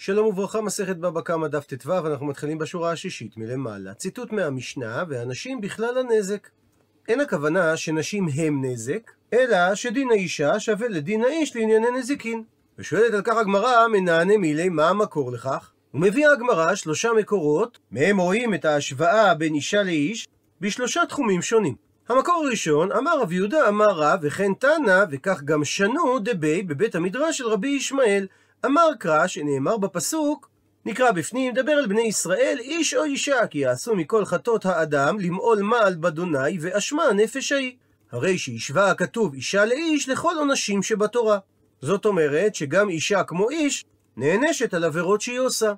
שלום וברכה, מסכת בבא קמא דף ט"ו, אנחנו מתחילים בשורה השישית מלמעלה. ציטוט מהמשנה, והנשים בכלל הנזק. אין הכוונה שנשים הם נזק, אלא שדין האישה שווה לדין האיש לענייני נזיקין. ושואלת על כך הגמרא, מנענה מילי, מה המקור לכך? ומביאה הגמרא שלושה מקורות, מהם רואים את ההשוואה בין אישה לאיש, בשלושה תחומים שונים. המקור הראשון, אמר רב יהודה אמר רב, וכן תנא, וכך גם שנו דבי בבית המדרש של רבי ישמעאל. אמר קרא, שנאמר בפסוק, נקרא בפנים, דבר אל בני ישראל, איש או אישה, כי יעשו מכל חטות האדם למעול מעל באדוני, ואשמה הנפש ההיא. הרי שהשווה הכתוב אישה לאיש לכל עונשים שבתורה. זאת אומרת שגם אישה כמו איש, נענשת על עבירות שהיא עושה.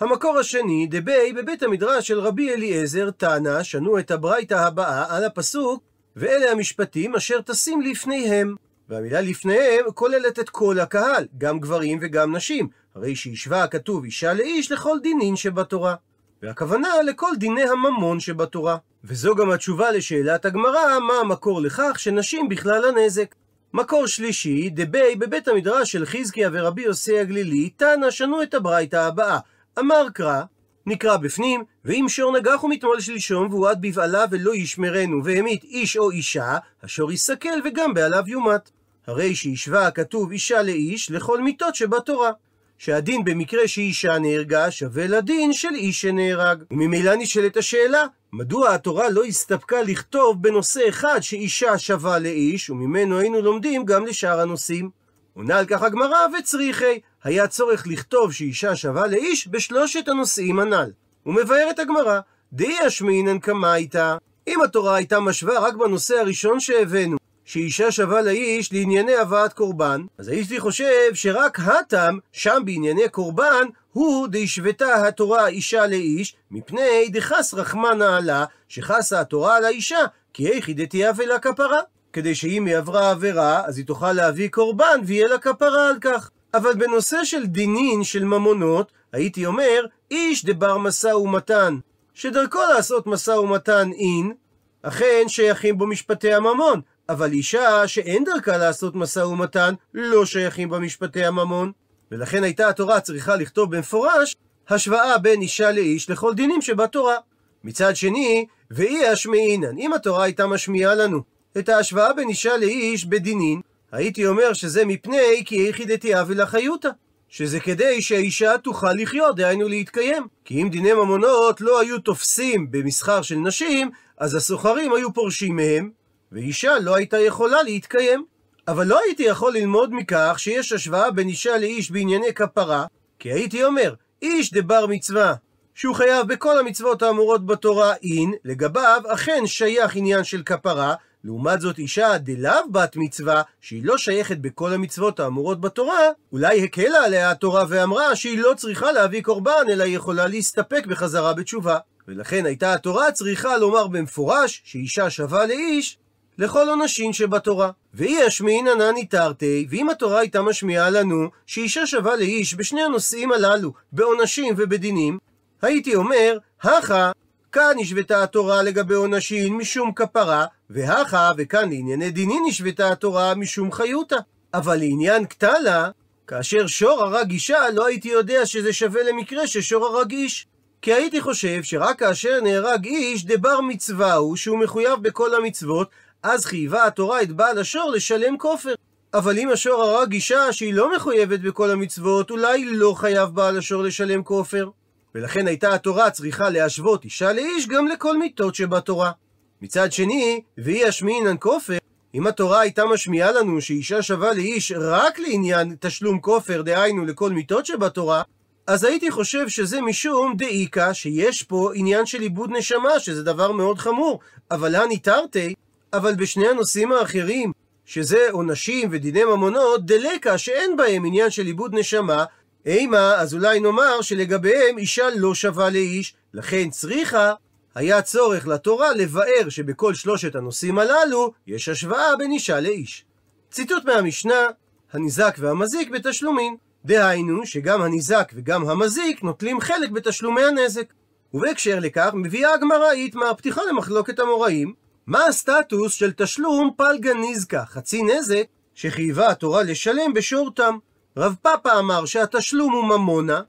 המקור השני, דבי בבית המדרש של רבי אליעזר, תנא, שנו את הברייתא הבאה על הפסוק, ואלה המשפטים אשר טסים לפניהם. והמילה לפניהם כוללת את כל הקהל, גם גברים וגם נשים, הרי שהשווה הכתוב אישה לאיש לכל דינין שבתורה. והכוונה לכל דיני הממון שבתורה. וזו גם התשובה לשאלת הגמרא, מה המקור לכך שנשים בכלל הנזק. מקור שלישי, דבי בבית המדרש של חזקיה ורבי יוסי הגלילי, תנא שנו את הברייתא הבאה. אמר קרא, נקרא בפנים, ואם שור נגח ומתמול שלשום והועד בבעלה ולא ישמרנו והמית איש או אישה, השור יסכל וגם בעליו יומת. הרי שהשווה הכתוב אישה לאיש לכל מיתות שבתורה. שהדין במקרה שאישה נהרגה שווה לדין של איש שנהרג. וממילא נשאלת השאלה, מדוע התורה לא הסתפקה לכתוב בנושא אחד שאישה שווה לאיש, וממנו היינו לומדים גם לשאר הנושאים? עונה על כך הגמרא וצריכי, היה צורך לכתוב שאישה שווה לאיש בשלושת הנושאים הנ"ל. ומבארת הגמרא, דאי אשמינן קמייתא, אם התורה הייתה משווה רק בנושא הראשון שהבאנו, שאישה שווה לאיש לענייני הבאת קורבן, אז הייתי חושב שרק הטם, שם בענייני קורבן, הוא דהשוותה התורה אישה לאיש, מפני דחס רחמנה עלה, שחסה התורה על האישה, כי היכי דתיה ולה כפרה. כדי שאם היא עברה עבירה, אז היא תוכל להביא קורבן ויהיה לה כפרה על כך. אבל בנושא של דינין של ממונות, הייתי אומר, איש דבר משא ומתן, שדרכו לעשות משא ומתן אין, אכן שייכים בו משפטי הממון, אבל אישה שאין דרכה לעשות משא ומתן, לא שייכים בה משפטי הממון. ולכן הייתה התורה צריכה לכתוב במפורש השוואה בין אישה לאיש לכל דינים שבתורה. מצד שני, ואי אשמעינן, אם התורה הייתה משמיעה לנו את ההשוואה בין אישה לאיש בדינין, הייתי אומר שזה מפני כי איכי דתיה ולחיותא. שזה כדי שהאישה תוכל לחיות, דהיינו להתקיים. כי אם דיני ממונות לא היו תופסים במסחר של נשים, אז הסוחרים היו פורשים מהם, ואישה לא הייתה יכולה להתקיים. אבל לא הייתי יכול ללמוד מכך שיש השוואה בין אישה לאיש בענייני כפרה, כי הייתי אומר, איש דבר מצווה, שהוא חייב בכל המצוות האמורות בתורה אין, לגביו אכן שייך עניין של כפרה, לעומת זאת אישה דלאו בת מצווה, שהיא לא שייכת בכל המצוות האמורות בתורה, אולי הקלה עליה התורה ואמרה שהיא לא צריכה להביא קורבן, אלא היא יכולה להסתפק בחזרה בתשובה. ולכן הייתה התורה צריכה לומר במפורש שאישה שווה לאיש, לכל עונשין שבתורה. ואי אשמין ענני תרתי, ואם התורה הייתה משמיעה לנו שאישה שווה לאיש בשני הנושאים הללו, בעונשים ובדינים, הייתי אומר, הכה, כאן נשוותה התורה לגבי עונשין משום כפרה, והכה, וכאן לענייני דינין נשוותה התורה משום חיותא. אבל לעניין קטלה, כאשר שור הרג אישה, לא הייתי יודע שזה שווה למקרה ששור הרג איש. כי הייתי חושב שרק כאשר נהרג איש, דבר מצווה הוא שהוא מחויב בכל המצוות, אז חייבה התורה את בעל השור לשלם כופר. אבל אם השור הרג אישה שהיא לא מחויבת בכל המצוות, אולי לא חייב בעל השור לשלם כופר. ולכן הייתה התורה צריכה להשוות אישה לאיש גם לכל מיתות שבתורה. מצד שני, ואי אשמינן כופר, אם התורה הייתה משמיעה לנו שאישה שווה לאיש רק לעניין תשלום כופר, דהיינו לכל מיתות שבתורה, אז הייתי חושב שזה משום דאיקה, שיש פה עניין של עיבוד נשמה, שזה דבר מאוד חמור. אבל הני תרתי, אבל בשני הנושאים האחרים, שזה עונשים ודיני ממונות, דלקה שאין בהם עניין של עיבוד נשמה, אימה, אז אולי נאמר שלגביהם אישה לא שווה לאיש, לכן צריכה, היה צורך לתורה לבאר שבכל שלושת הנושאים הללו יש השוואה בין אישה לאיש. ציטוט מהמשנה, הניזק והמזיק בתשלומין. דהיינו שגם הניזק וגם המזיק נוטלים חלק בתשלומי הנזק. ובהקשר לכך מביאה הגמרא איתמר פתיחה למחלוקת המוראים, מה הסטטוס של תשלום פלגה נזקה, חצי נזק, שחייבה התורה לשלם בשור תם. רב פאפה אמר שהתשלום הוא ממונה,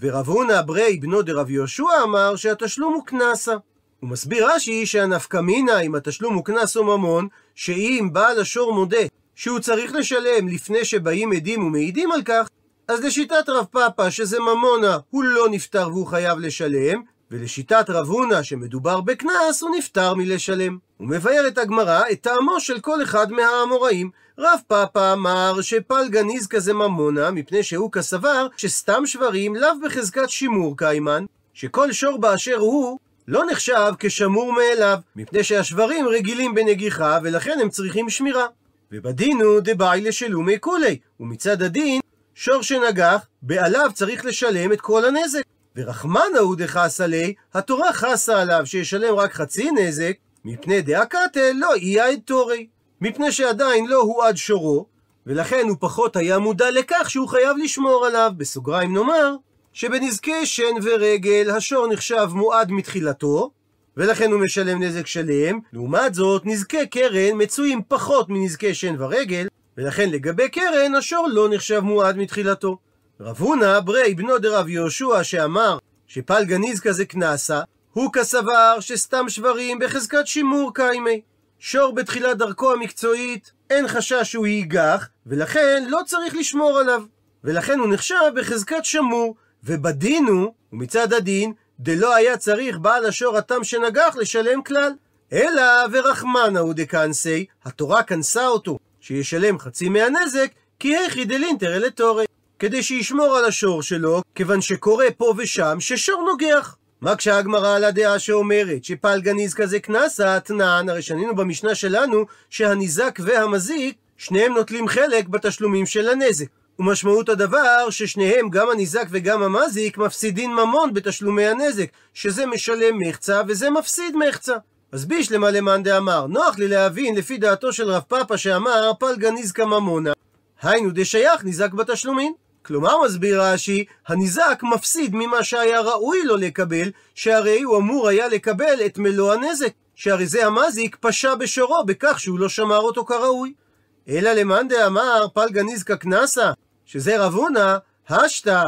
ורב הונא ברי בנו דרב יהושע אמר שהתשלום הוא קנסה. הוא מסביר רש"י שהנפקא מינה אם התשלום הוא קנס או ממון, שאם בעל השור מודה שהוא צריך לשלם לפני שבאים עדים ומעידים על כך, אז לשיטת רב פאפא שזה ממונה הוא לא נפטר והוא חייב לשלם, ולשיטת רב הונא שמדובר בקנס הוא נפטר מלשלם. הוא מבאר את הגמרא את טעמו של כל אחד מהאמוראים. רב פאפא אמר שפלגה ניזקה זה ממונה, מפני שהוא כסבר שסתם שברים לאו בחזקת שימור קיימן, שכל שור באשר הוא לא נחשב כשמור מאליו, מפני שהשברים רגילים בנגיחה ולכן הם צריכים שמירה. ובדין הוא דבעי לשלומי כולי, ומצד הדין, שור שנגח, בעליו צריך לשלם את כל הנזק. ורחמנה הוא דחסה לי, התורה חסה עליו שישלם רק חצי נזק, מפני קטל לא את תורי. מפני שעדיין לא הועד שורו, ולכן הוא פחות היה מודע לכך שהוא חייב לשמור עליו. בסוגריים נאמר, שבנזקי שן ורגל השור נחשב מועד מתחילתו, ולכן הוא משלם נזק שלם. לעומת זאת, נזקי קרן מצויים פחות מנזקי שן ורגל, ולכן לגבי קרן השור לא נחשב מועד מתחילתו. רב הונא ברי בנו דרב יהושע שאמר שפלגה ניזקה זה קנסה, הוא כסבר שסתם שברים בחזקת שימור קיימי. שור בתחילת דרכו המקצועית, אין חשש שהוא ייגח, ולכן לא צריך לשמור עליו. ולכן הוא נחשב בחזקת שמור, ובדין הוא, ומצד הדין, דלא היה צריך בעל השור התם שנגח לשלם כלל. אלא ורחמנה הוא דקנסי, התורה כנסה אותו, שישלם חצי מהנזק, כי היכי דלינטר אלה תורי. כדי שישמור על השור שלו, כיוון שקורה פה ושם ששור נוגח. מקשה הגמרא על הדעה שאומרת שפלגה ניזקה זה קנסה, אתנן, הרי שנינו במשנה שלנו שהניזק והמזיק, שניהם נוטלים חלק בתשלומים של הנזק. ומשמעות הדבר ששניהם, גם הניזק וגם המזיק, מפסידים ממון בתשלומי הנזק, שזה משלם מחצה וזה מפסיד מחצה. אז בישלמה למאן דאמר, נוח לי להבין לפי דעתו של רב פאפא שאמר פלגה ניזקה ממונה, היינו דשייך ניזק בתשלומין. כלומר, מסביר רש"י, הניזק מפסיד ממה שהיה ראוי לו לקבל, שהרי הוא אמור היה לקבל את מלוא הנזק, שהרי זה המזיק פשע בשורו בכך שהוא לא שמר אותו כראוי. אלא למאן דאמר פלגה ניזקה קנסה, שזה רב הונא, השתא,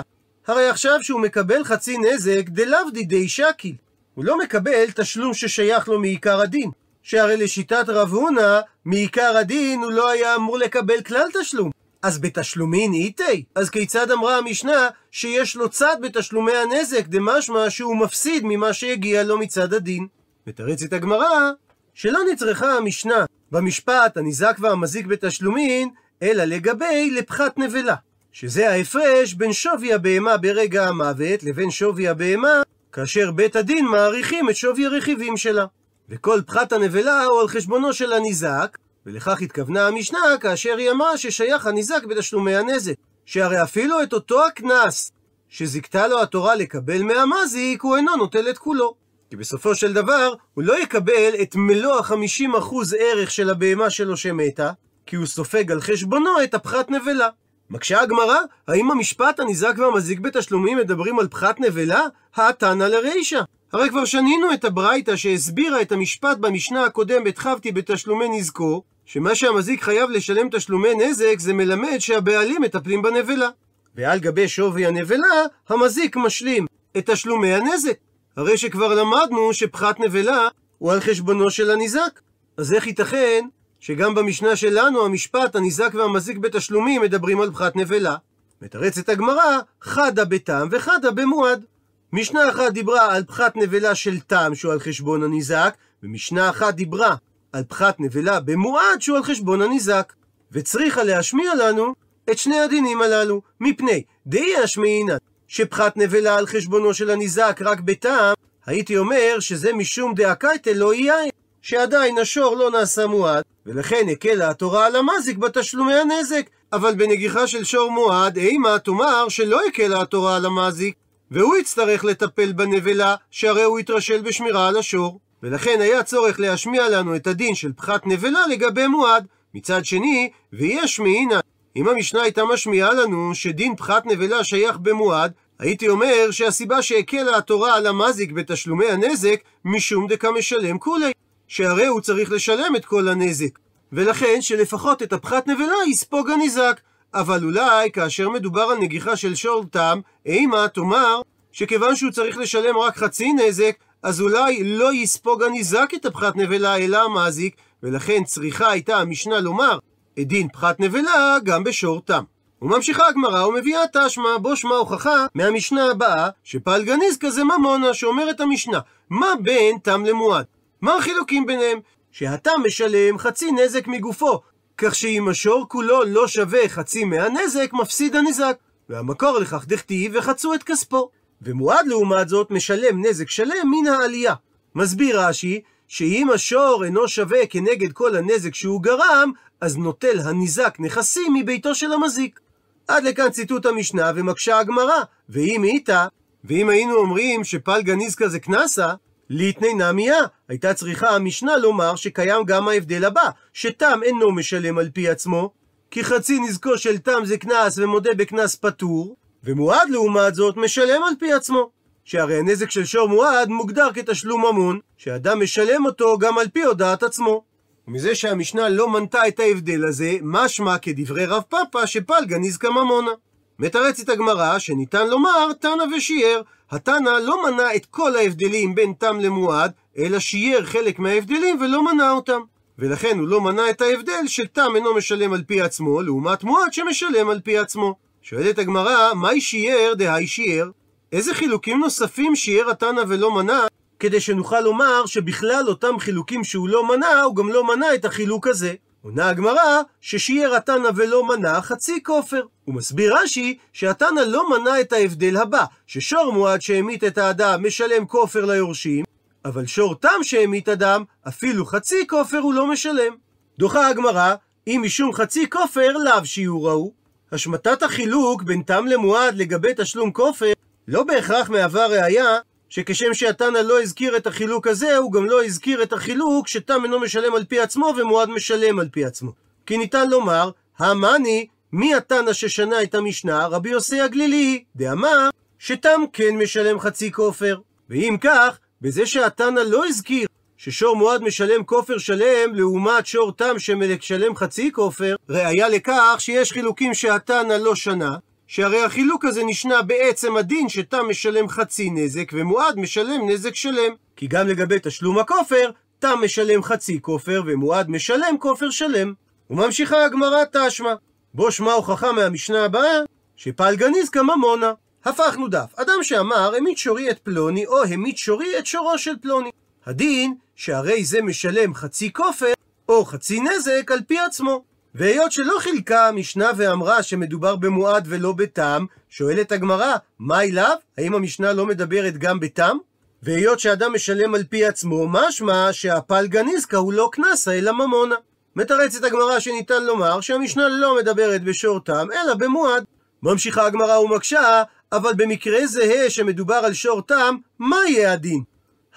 הרי עכשיו שהוא מקבל חצי נזק דלאו דידי שקיל. הוא לא מקבל תשלום ששייך לו מעיקר הדין. שהרי לשיטת רב הונא, מעיקר הדין הוא לא היה אמור לקבל כלל תשלום. אז בתשלומין איתי? אז כיצד אמרה המשנה שיש לו צד בתשלומי הנזק, דמשמע שהוא מפסיד ממה שהגיע לו מצד הדין? מתרצת הגמרא שלא נצרכה המשנה במשפט הניזק והמזיק בתשלומין, אלא לגבי לפחת נבלה. שזה ההפרש בין שווי הבהמה ברגע המוות לבין שווי הבהמה כאשר בית הדין מעריכים את שווי הרכיבים שלה. וכל פחת הנבלה הוא על חשבונו של הניזק, ולכך התכוונה המשנה כאשר היא אמרה ששייך הניזק בתשלומי הנזק. שהרי אפילו את אותו הקנס שזיכתה לו התורה לקבל מהמזיק, הוא אינו נוטל את כולו. כי בסופו של דבר, הוא לא יקבל את מלוא החמישים אחוז ערך של הבהמה שלו שמתה, כי הוא סופג על חשבונו את הפחת נבלה. מקשה הגמרא, האם המשפט הניזק והמזיק בתשלומים מדברים על פחת נבלה? האתנא לרישא. הרי כבר שנינו את הברייתא שהסבירה את המשפט במשנה הקודמת חבתי בתשלומי נזקו, שמה שהמזיק חייב לשלם תשלומי נזק זה מלמד שהבעלים מטפלים בנבלה. ועל גבי שווי הנבלה, המזיק משלים את תשלומי הנזק. הרי שכבר למדנו שפחת נבלה הוא על חשבונו של הניזק. אז איך ייתכן שגם במשנה שלנו המשפט הניזק והמזיק בתשלומים מדברים על פחת נבלה? מתרצת הגמרא, חדה בתם וחדה במועד. משנה אחת דיברה על פחת נבלה של תם שהוא על חשבון הניזק, ומשנה אחת דיברה על פחת נבלה במועד שהוא על חשבון הניזק. וצריכה להשמיע לנו את שני הדינים הללו, מפני דאי השמיעינן שפחת נבלה על חשבונו של הניזק רק בטעם, הייתי אומר שזה משום דאקייתא לא יין, שעדיין השור לא נעשה מועד, ולכן הקלה התורה על המזיק בתשלומי הנזק. אבל בנגיחה של שור מועד, אימה תאמר שלא הקלה התורה על המזיק, והוא יצטרך לטפל בנבלה, שהרי הוא יתרשל בשמירה על השור. ולכן היה צורך להשמיע לנו את הדין של פחת נבלה לגבי מועד. מצד שני, ויש מעינא, אם המשנה הייתה משמיעה לנו שדין פחת נבלה שייך במועד, הייתי אומר שהסיבה שהקלה התורה על המזיק בתשלומי הנזק, משום דקה משלם כולי, שהרי הוא צריך לשלם את כל הנזק. ולכן שלפחות את הפחת נבלה יספוג הניזק. אבל אולי כאשר מדובר על נגיחה של שור תם, אימה תאמר שכיוון שהוא צריך לשלם רק חצי נזק, אז אולי לא יספוג הניזק את הפחת נבלה אלא המזיק, ולכן צריכה הייתה המשנה לומר, דין פחת נבלה גם בשור תם. וממשיכה הגמרא ומביאה תשמע, בו שמע הוכחה מהמשנה הבאה, שפלגניז כזה ממונה, שאומרת המשנה, מה בין תם למועד? מה החילוקים ביניהם? שהתם משלם חצי נזק מגופו, כך שאם השור כולו לא שווה חצי מהנזק, מפסיד הניזק. והמקור לכך דכתיב וחצו את כספו. ומועד לעומת זאת משלם נזק שלם מן העלייה. מסביר רש"י, שאם השור אינו שווה כנגד כל הנזק שהוא גרם, אז נוטל הניזק נכסים מביתו של המזיק. עד לכאן ציטוט המשנה ומקשה הגמרא, ואם איתה, ואם היינו אומרים שפלגה ניזקה זה קנסה, ליתני נמיה, הייתה צריכה המשנה לומר שקיים גם ההבדל הבא, שתם אינו משלם על פי עצמו, כי חצי נזקו של תם זה קנס ומודה בקנס פטור, ומועד לעומת זאת משלם על פי עצמו. שהרי הנזק של שור מועד מוגדר כתשלום ממון, שאדם משלם אותו גם על פי הודעת עצמו. ומזה שהמשנה לא מנתה את ההבדל הזה, משמע כדברי רב פאפא שפלגה נזקה ממונה. מתרצת הגמרא שניתן לומר תנא ושיער. התנא לא מנה את כל ההבדלים בין תם למועד, אלא שיער חלק מההבדלים ולא מנה אותם. ולכן הוא לא מנה את ההבדל שתם אינו משלם על פי עצמו, לעומת מועד שמשלם על פי עצמו. שואלת הגמרא, מהי שיער דהי שיער? איזה חילוקים נוספים שיער התנא ולא מנה, כדי שנוכל לומר שבכלל אותם חילוקים שהוא לא מנה, הוא גם לא מנה את החילוק הזה. עונה הגמרא ששיער התנא ולא מנה חצי כופר. הוא מסביר רש"י שהתנא לא מנה את ההבדל הבא, ששור מועד שהמית את האדם משלם כופר ליורשים, אבל שור תם שהמית אדם, אפילו חצי כופר הוא לא משלם. דוחה הגמרא, אם משום חצי כופר לאו שיעור ההוא. השמטת החילוק בין תם למועד לגבי תשלום כופר לא בהכרח מהווה ראייה שכשם שהתנא לא הזכיר את החילוק הזה, הוא גם לא הזכיר את החילוק שתם אינו משלם על פי עצמו ומועד משלם על פי עצמו. כי ניתן לומר, המאני, מי התנא ששנה את המשנה? רבי יוסי הגלילי, דאמר שתם כן משלם חצי כופר. ואם כך, בזה שהתנא לא הזכיר ששור מועד משלם כופר שלם לעומת שור תם שמשלם חצי כופר, ראיה לכך שיש חילוקים שהתנא לא שנה, שהרי החילוק הזה נשנה בעצם הדין שתם משלם חצי נזק ומועד משלם נזק שלם. כי גם לגבי תשלום הכופר, תם משלם חצי כופר ומועד משלם כופר שלם. וממשיכה הגמרא תשמע. בו שמע הוכחה מהמשנה הבאה, שפלגניז כממונה. הפכנו דף. אדם שאמר, המית שורי את פלוני, או המית שורי את שורו של פלוני. הדין, שהרי זה משלם חצי כופר, או חצי נזק על פי עצמו. והיות שלא חילקה המשנה ואמרה שמדובר במועד ולא בתם, שואלת הגמרא, מהי לאו? האם המשנה לא מדברת גם בתם? והיות שאדם משלם על פי עצמו, משמע שהפלגה ניזקה הוא לא קנסה אלא ממונה. מתרצת הגמרא שניתן לומר שהמשנה לא מדברת בשור תם, אלא במועד. ממשיכה הגמרא ומקשה, אבל במקרה זהה שמדובר על שור תם, מה יהיה הדין?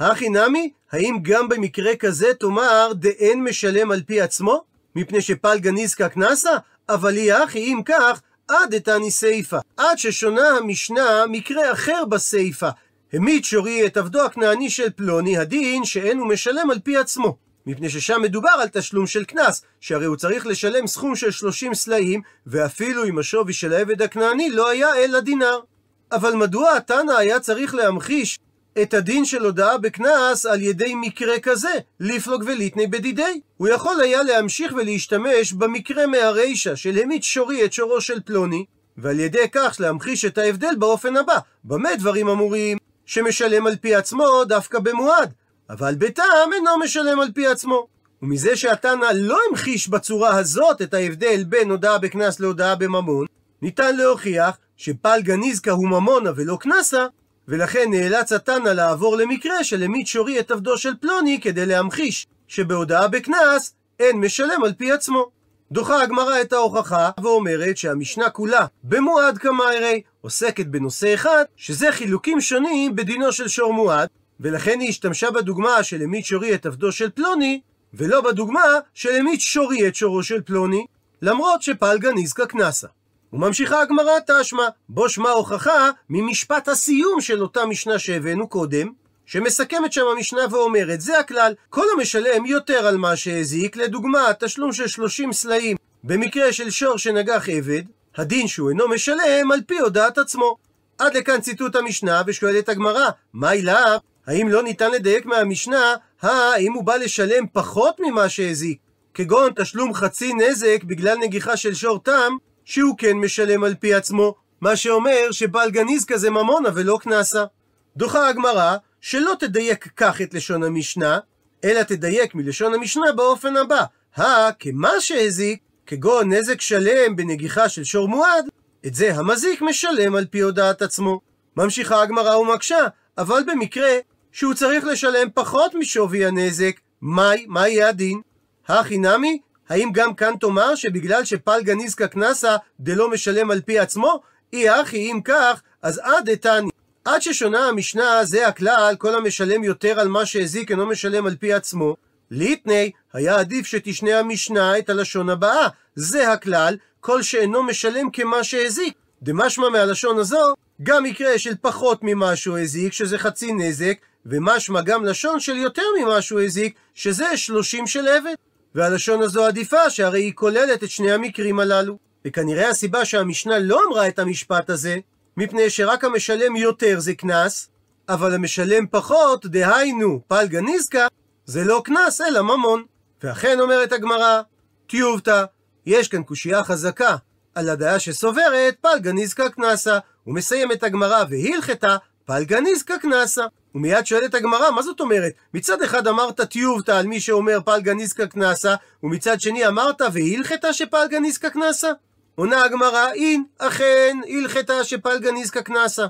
הכי נמי, האם גם במקרה כזה תאמר דאין משלם על פי עצמו? מפני שפלגה ניזקה קנסה? אבל היא אחי, אם כך, עד אתני סיפה. עד ששונה המשנה מקרה אחר בסיפה. המית שורי את עבדו הכנעני של פלוני, הדין שאין הוא משלם על פי עצמו. מפני ששם מדובר על תשלום של קנס, שהרי הוא צריך לשלם סכום של 30 סלעים, ואפילו אם השווי של העבד הכנעני לא היה אלא דינר. אבל מדוע התנא היה צריך להמחיש את הדין של הודאה בקנס על ידי מקרה כזה, לפלוג וליטני בדידי. הוא יכול היה להמשיך ולהשתמש במקרה מהרישא של המית שורי את שורו של פלוני, ועל ידי כך להמחיש את ההבדל באופן הבא. במה דברים אמורים? שמשלם על פי עצמו דווקא במועד, אבל בטעם אינו משלם על פי עצמו. ומזה שהתנא לא המחיש בצורה הזאת את ההבדל בין הודאה בקנס להודאה בממון, ניתן להוכיח שפלגה ניזקה הוא ממונה ולא קנסה, ולכן נאלץ התנא לעבור למקרה של המית שורי את עבדו של פלוני כדי להמחיש שבהודעה בקנס אין משלם על פי עצמו. דוחה הגמרא את ההוכחה ואומרת שהמשנה כולה במועד כמיירי עוסקת בנושא אחד שזה חילוקים שונים בדינו של שור מועד ולכן היא השתמשה בדוגמה של המית שורי את עבדו של פלוני ולא בדוגמה של המית שורי את שורו של פלוני למרות שפלגה נזקה קנסה. וממשיכה הגמרא תשמע, בו שמע הוכחה ממשפט הסיום של אותה משנה שהבאנו קודם, שמסכמת שם המשנה ואומרת, זה הכלל, כל המשלם יותר על מה שהזיק, לדוגמה, תשלום של 30 סלעים במקרה של שור שנגח עבד, הדין שהוא אינו משלם על פי הודעת עצמו. עד לכאן ציטוט המשנה, ושואלת הגמרא, מהי לאו? האם לא ניתן לדייק מהמשנה, האם הוא בא לשלם פחות ממה שהזיק, כגון תשלום חצי נזק בגלל נגיחה של שור תם, שהוא כן משלם על פי עצמו, מה שאומר שבעל גניז כזה ממונה ולא קנסה. דוחה הגמרא שלא תדייק כך את לשון המשנה, אלא תדייק מלשון המשנה באופן הבא, הא כמה שהזיק, כגון נזק שלם בנגיחה של שור מועד, את זה המזיק משלם על פי הודעת עצמו. ממשיכה הגמרא ומקשה, אבל במקרה שהוא צריך לשלם פחות משווי הנזק, מהי, מה יהיה הדין? הכי נמי, האם גם כאן תאמר שבגלל שפלגה ניסקא קנסה דלא משלם על פי עצמו? אי הכי אם כך, אז עד דתני. עד ששונה המשנה זה הכלל, כל המשלם יותר על מה שהזיק אינו משלם על פי עצמו. ליטני, היה עדיף שתשנה המשנה את הלשון הבאה. זה הכלל, כל שאינו משלם כמה שהזיק. דמשמע מהלשון הזו, גם מקרה של פחות ממה שהוא הזיק, שזה חצי נזק, ומשמע גם לשון של יותר ממה שהוא הזיק, שזה שלושים של עבד. והלשון הזו עדיפה, שהרי היא כוללת את שני המקרים הללו. וכנראה הסיבה שהמשנה לא אמרה את המשפט הזה, מפני שרק המשלם יותר זה קנס, אבל המשלם פחות, דהיינו, פלגה ניזקה, זה לא קנס אלא ממון. ואכן אומרת הגמרא, טיובתא, יש כאן קושייה חזקה על הדעה שסוברת פלגה ניזקה קנסה. ומסיימת הגמרא והלכתה פלגה ניזקה קנסה. ומיד שואלת הגמרא, מה זאת אומרת? מצד אחד אמרת טיובתא על מי שאומר פלגה ניזקה קנסה, ומצד שני אמרת והלכתה שפלגה ניזקה קנסה? עונה הגמרא, אין, אכן, הלכתה שפלגה ניזקה קנסה.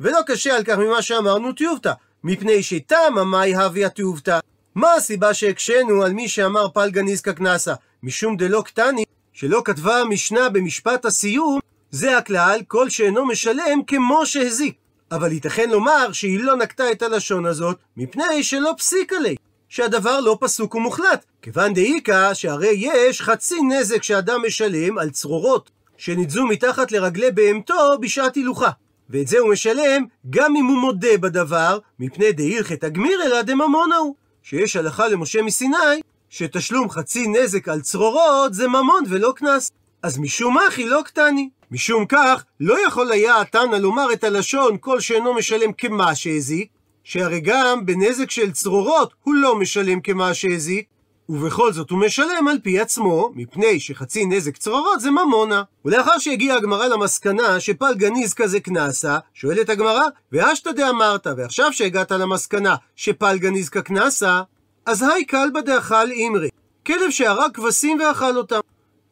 ולא קשה על כך ממה שאמרנו טיובתא, מפני שתמה מאי הוויה טיובתא. מה הסיבה שהקשינו על מי שאמר פלגה ניזקה קנסה? משום דלא קטני, שלא כתבה המשנה במשפט הסיום, זה הכלל, כל שאינו משלם כמו שהזיק. אבל ייתכן לומר שהיא לא נקטה את הלשון הזאת, מפני שלא פסיק עלי, שהדבר לא פסוק ומוחלט. כיוון דאיכא שהרי יש חצי נזק שאדם משלם על צרורות שנידזו מתחת לרגלי בהמתו בשעת הילוכה. ואת זה הוא משלם גם אם הוא מודה בדבר, מפני דהילכת הגמיר אלא דממונה הוא. שיש הלכה למשה מסיני, שתשלום חצי נזק על צרורות זה ממון ולא קנס. אז משום אחי לא קטני. משום כך, לא יכול היה התנא לומר את הלשון כל שאינו משלם כמה שהזיק, שהרי גם בנזק של צרורות הוא לא משלם כמה שהזיק, ובכל זאת הוא משלם על פי עצמו, מפני שחצי נזק צרורות זה ממונה. ולאחר שהגיעה הגמרא למסקנה שפל גניז כזה קנסה, שואלת הגמרא, ואשתא דאמרת, ועכשיו שהגעת למסקנה שפל גניז כקנסה, אז היי קלבא דאכל אימרי, כלב שהרג כבשים ואכל אותם,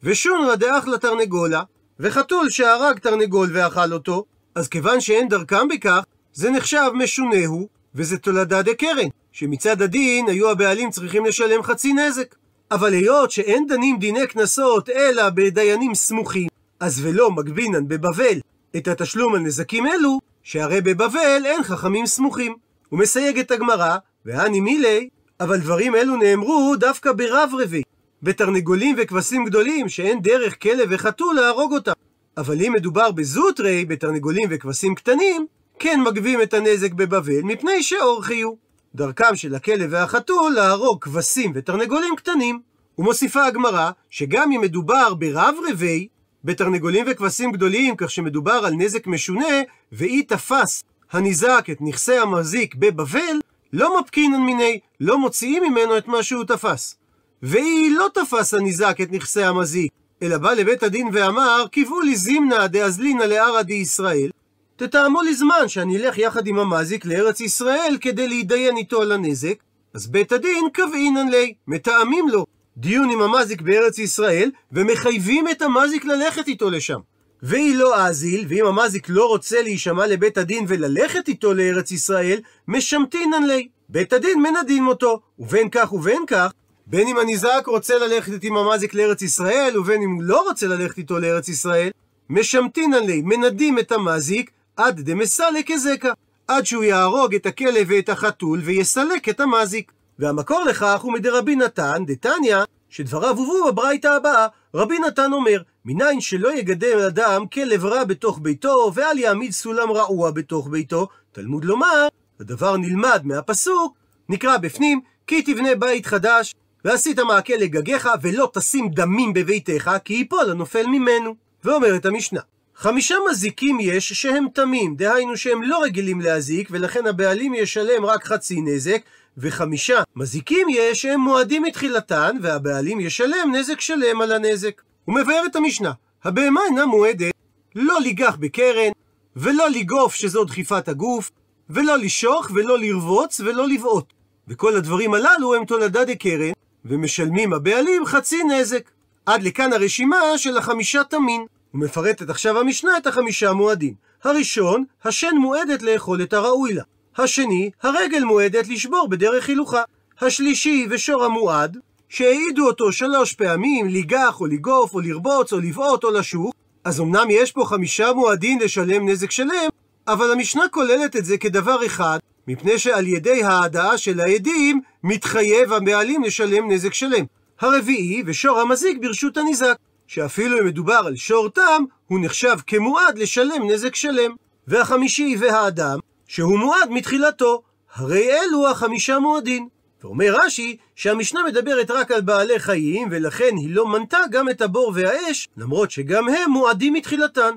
ושונרא דאכלה תרנגולה, וחתול שהרג תרנגול ואכל אותו, אז כיוון שאין דרכם בכך, זה נחשב משונהו, וזה תולדה דקרן, שמצד הדין היו הבעלים צריכים לשלם חצי נזק. אבל היות שאין דנים דיני קנסות אלא בדיינים סמוכים, אז ולא מגבינן בבבל את התשלום על נזקים אלו, שהרי בבבל אין חכמים סמוכים. הוא מסייג את הגמרא, והני מילי, אבל דברים אלו נאמרו דווקא ברב רבי, בתרנגולים וכבשים גדולים שאין דרך כלב וחתול להרוג אותם. אבל אם מדובר בזוטרי, בתרנגולים וכבשים קטנים, כן מגבים את הנזק בבבל, מפני שאורכי הוא. דרכם של הכלב והחתול להרוג כבשים ותרנגולים קטנים. ומוסיפה הגמרא, שגם אם מדובר ברב רבי, בתרנגולים וכבשים גדולים, כך שמדובר על נזק משונה, ואי תפס הניזק את נכסי המזיק בבבל, לא מפקינן מיני, לא מוציאים ממנו את מה שהוא תפס. ואי לא תפס הניזק את נכסי המזיק, אלא בא לבית הדין ואמר, קיוו לי זימנה דאזלינא לערא דישראל, תתאמו לי זמן שאני אלך יחד עם המזיק לארץ ישראל כדי להתדיין איתו על הנזק, אז בית הדין קבעינן לי, מתאמים לו דיון עם המזיק בארץ ישראל, ומחייבים את המזיק ללכת איתו לשם. והיא לא אזיל, ואם המזיק לא רוצה להישמע לבית הדין וללכת איתו לארץ ישראל, משמתינן לי. בית הדין מנדין אותו, ובין כך ובין כך, בין אם הניזק רוצה ללכת עם המזיק לארץ ישראל, ובין אם הוא לא רוצה ללכת איתו לארץ ישראל, משמתינן לי, מנדים את המזיק, עד דמסלק כזקה, עד שהוא יהרוג את הכלב ואת החתול ויסלק את המזיק. והמקור לכך הוא מדרבי נתן, דתניא, שדבריו הובאו בברייתא הבאה. רבי נתן אומר, מניין שלא יגדל אדם כלב רע בתוך ביתו, ואל יעמיד סולם רעוע בתוך ביתו, תלמוד לומר, הדבר נלמד מהפסוק, נקרא בפנים, כי תבנה בית חדש, ועשית מעקה לגגיך, ולא תשים דמים בביתך, כי ייפול הנופל ממנו. ואומרת המשנה, חמישה מזיקים יש שהם תמים, דהיינו שהם לא רגילים להזיק, ולכן הבעלים ישלם רק חצי נזק, וחמישה מזיקים יש שהם מועדים מתחילתן, והבעלים ישלם נזק שלם על הנזק. הוא את המשנה, הבהמה אינה מועדת לא ליגח בקרן, ולא לגוף שזו דחיפת הגוף, ולא לשוך, ולא לרבוץ, ולא לבעוט. וכל הדברים הללו הם תולדה דקרן, ומשלמים הבעלים חצי נזק. עד לכאן הרשימה של החמישה תמין. ומפרטת עכשיו המשנה את החמישה מועדים. הראשון, השן מועדת לאכול את הראוי לה. השני, הרגל מועדת לשבור בדרך הילוכה. השלישי, ושור המועד, שהעידו אותו שלוש פעמים, ליגח או לגוף או לרבוץ או לבעוט או לשוק, אז אמנם יש פה חמישה מועדים לשלם נזק שלם, אבל המשנה כוללת את זה כדבר אחד, מפני שעל ידי ההעדה של העדים, מתחייב הבעלים לשלם נזק שלם. הרביעי, ושור המזיק ברשות הניזק, שאפילו אם מדובר על שור תם, הוא נחשב כמועד לשלם נזק שלם. והחמישי והאדם, שהוא מועד מתחילתו, הרי אלו החמישה מועדים. ואומר רש"י שהמשנה מדברת רק על בעלי חיים, ולכן היא לא מנתה גם את הבור והאש, למרות שגם הם מועדים מתחילתן.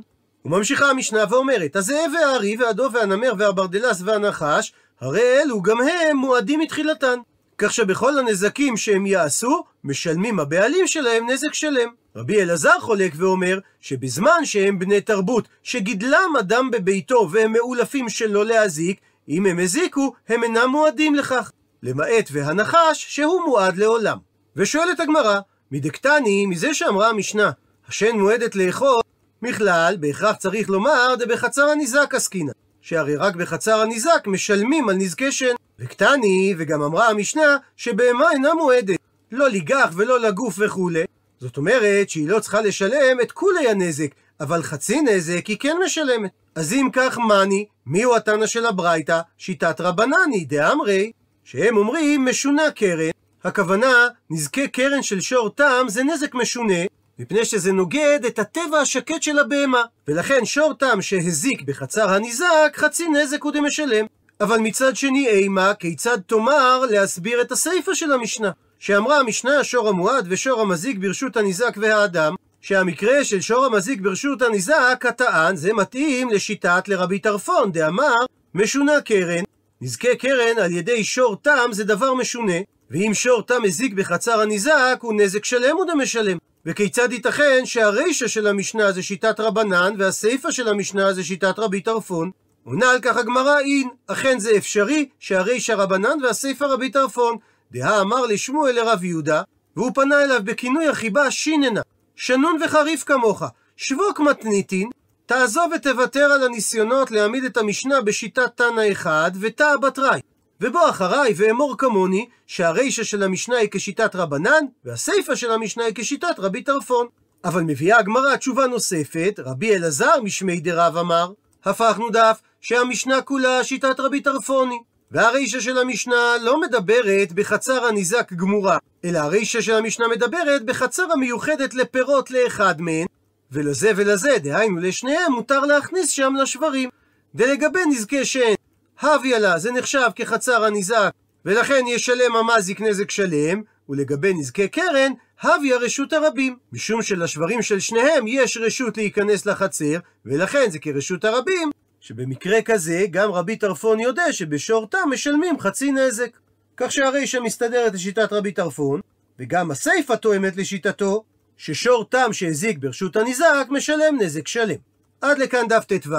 וממשיכה המשנה ואומרת, הזאב והארי והדוב והנמר והברדלס והנחש, הרי אלו גם הם מועדים מתחילתן. כך שבכל הנזקים שהם יעשו, משלמים הבעלים שלהם נזק שלם. רבי אלעזר חולק ואומר שבזמן שהם בני תרבות, שגידלם אדם בביתו והם מאולפים שלא להזיק, אם הם הזיקו, הם אינם מועדים לכך. למעט והנחש שהוא מועד לעולם. ושואלת הגמרא, מדקתני, מזה שאמרה המשנה, השן מועדת לאכול, מכלל, בהכרח צריך לומר, דבחצר הניזק עסקינא. שהרי רק בחצר הניזק משלמים על נזקי שן. וקטני, וגם אמרה המשנה, שבהמה אינה מועדת, לא ליגח ולא לגוף וכולי. זאת אומרת שהיא לא צריכה לשלם את כולי הנזק, אבל חצי נזק היא כן משלמת. אז אם כך מאני, מיהו התנא של הברייתא? שיטת רבנני, דאמרי, שהם אומרים משונה קרן, הכוונה נזקי קרן של שור תם זה נזק משונה, מפני שזה נוגד את הטבע השקט של הבהמה, ולכן שור תם שהזיק בחצר הניזק, חצי נזק הוא דמשלם. אבל מצד שני אימה, כיצד תאמר להסביר את הסיפא של המשנה? שאמרה המשנה שור המועד ושור המזיק ברשות הניזק והאדם, שהמקרה של שור המזיק ברשות הניזק, הטען, זה מתאים לשיטת לרבי טרפון, דאמר, משונה קרן, נזקי קרן על ידי שור תם זה דבר משונה, ואם שור תם הזיק בחצר הניזק, הוא נזק שלם הוא דמשלם. וכיצד ייתכן שהרישא של המשנה זה שיטת רבנן, והסיפא של המשנה זה שיטת רבי טרפון? עונה על כך הגמרא אין, אכן זה אפשרי שהרישא רבנן והסיפא רבי טרפון. דהה אמר לשמואל לרב יהודה, והוא פנה אליו בכינוי החיבה שיננה, שנון וחריף כמוך, שבוק מתניתין, תעזוב ותוותר על הניסיונות להעמיד את המשנה בשיטת תנא אחד ותא בתראי. ובוא אחריי ואמור כמוני, שהרישא של המשנה היא כשיטת רבנן, והסיפא של המשנה היא כשיטת רבי טרפון. אבל מביאה הגמרא תשובה נוספת, רבי אלעזר משמי דרב אמר, הפכנו דף שהמשנה כולה שיטת רבי טרפוני. והרישא של המשנה לא מדברת בחצר הניזק גמורה, אלא הרישא של המשנה מדברת בחצר המיוחדת לפירות לאחד מהן, ולזה ולזה, דהיינו לשניהם, מותר להכניס שם לשברים. ולגבי נזקי שן, הביא לה, זה נחשב כחצר הניזק, ולכן ישלם המזיק נזק שלם, ולגבי נזקי קרן, הביא רשות הרבים. משום שלשברים של שניהם יש רשות להיכנס לחצר, ולכן זה כרשות הרבים, שבמקרה כזה גם רבי טרפון יודע שבשורתם משלמים חצי נזק. כך שהרישא מסתדרת לשיטת רבי טרפון, וגם הסיפא תואמת לשיטתו, ששור תם שהזיק ברשות הניזק משלם נזק שלם. עד לכאן דף ט"ו,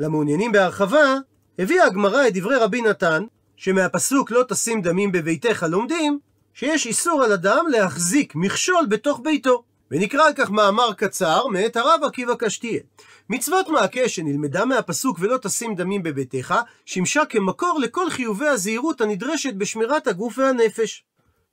למעוניינים בהרחבה, הביאה הגמרא את דברי רבי נתן, שמהפסוק לא תשים דמים בביתך לומדים, שיש איסור על אדם להחזיק מכשול בתוך ביתו. ונקרא על כך מאמר קצר מאת הרב עקיבא קשתיאל. מצוות מעקה שנלמדה מהפסוק ולא תשים דמים בביתך, שימשה כמקור לכל חיובי הזהירות הנדרשת בשמירת הגוף והנפש.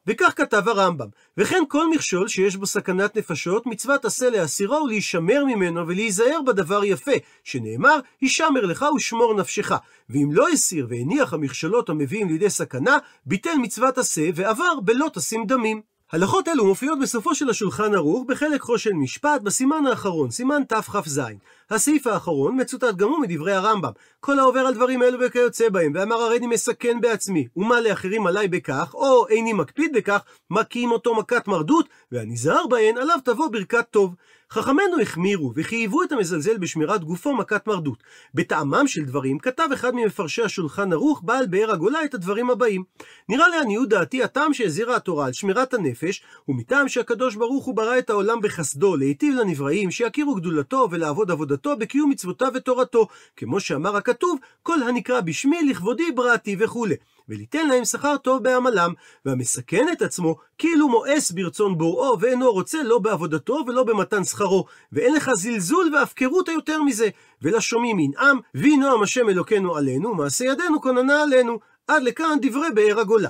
וכך כתב הרמב"ם, וכן כל מכשול שיש בו סכנת נפשות, מצוות עשה להסירו ולהישמר ממנו ולהיזהר בדבר יפה, שנאמר, הישמר לך ושמור נפשך. ואם לא הסיר והניח המכשולות המביאים לידי סכנה, ביטל מצוות עשה ועבר בלא תשים דמים. הלכות אלו מופיעות בסופו של השולחן ערוך בחלק חושן משפט בסימן האחרון, סימן תכ"ז. הסעיף האחרון מצוטט גם הוא מדברי הרמב"ם. כל העובר על דברים אלו וכיוצא בהם, ואמר הריני מסכן בעצמי, ומה לאחרים עליי בכך, או איני מקפיד בכך, מכים אותו מכת מרדות, והנזהר בהן עליו תבוא ברכת טוב. חכמינו החמירו וחייבו את המזלזל בשמירת גופו מכת מרדות. בטעמם של דברים כתב אחד ממפרשי השולחן ערוך בעל באר הגולה את הדברים הבאים. נראה לעניות דעתי הטעם שהזהירה התורה על שמירת הנפש הוא מטעם שהקדוש ברוך הוא ברא את העולם בחסדו להיטיב לנבראים שיכירו גדולתו ולעבוד עבודתו בקיום מצוותיו ותורתו כמו שאמר הכתוב כל הנקרא בשמי לכבודי בראתי וכולי. וליתן להם שכר טוב בעמלם, והמסכן את עצמו כאילו מואס ברצון בוראו, ואינו רוצה לא בעבודתו ולא במתן שכרו, ואין לך זלזול והפקרות היותר מזה, ולשומעים ינעם, וינועם השם אלוקינו עלינו, מעשה ידינו כוננה עלינו. עד לכאן דברי באר הגולה.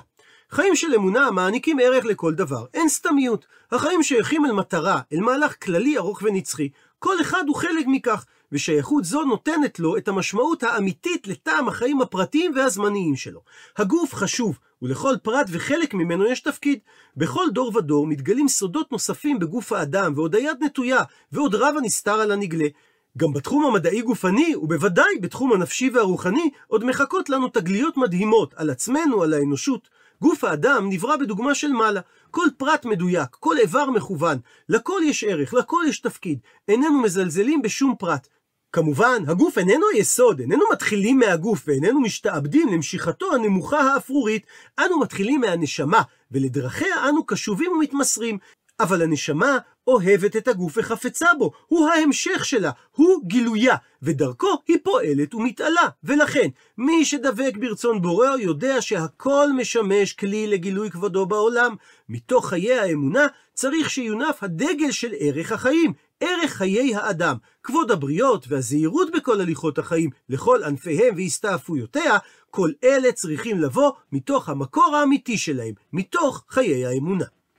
חיים של אמונה מעניקים ערך לכל דבר, אין סתמיות. החיים שייכים אל מטרה, אל מהלך כללי ארוך ונצחי, כל אחד הוא חלק מכך, ושייכות זו נותנת לו את המשמעות האמיתית לטעם החיים הפרטיים והזמניים שלו. הגוף חשוב, ולכל פרט וחלק ממנו יש תפקיד. בכל דור ודור מתגלים סודות נוספים בגוף האדם, ועוד היד נטויה, ועוד רב הנסתר על הנגלה. גם בתחום המדעי-גופני, ובוודאי בתחום הנפשי והרוחני, עוד מחכות לנו תגליות מדהימות על עצמנו, על האנושות. גוף האדם נברא בדוגמה של מעלה. כל פרט מדויק, כל איבר מכוון, לכל יש ערך, לכל יש תפקיד. איננו מזלזלים בשום פרט. כמובן, הגוף איננו היסוד, איננו מתחילים מהגוף ואיננו משתעבדים למשיכתו הנמוכה האפרורית, אנו מתחילים מהנשמה, ולדרכיה אנו קשובים ומתמסרים. אבל הנשמה אוהבת את הגוף וחפצה בו, הוא ההמשך שלה, הוא גילויה, ודרכו היא פועלת ומתעלה. ולכן, מי שדבק ברצון בוראו יודע שהכל משמש כלי לגילוי כבודו בעולם. מתוך חיי האמונה צריך שיונף הדגל של ערך החיים, ערך חיי האדם, כבוד הבריות והזהירות בכל הליכות החיים, לכל ענפיהם והסתעפויותיה, כל אלה צריכים לבוא מתוך המקור האמיתי שלהם, מתוך חיי האמונה.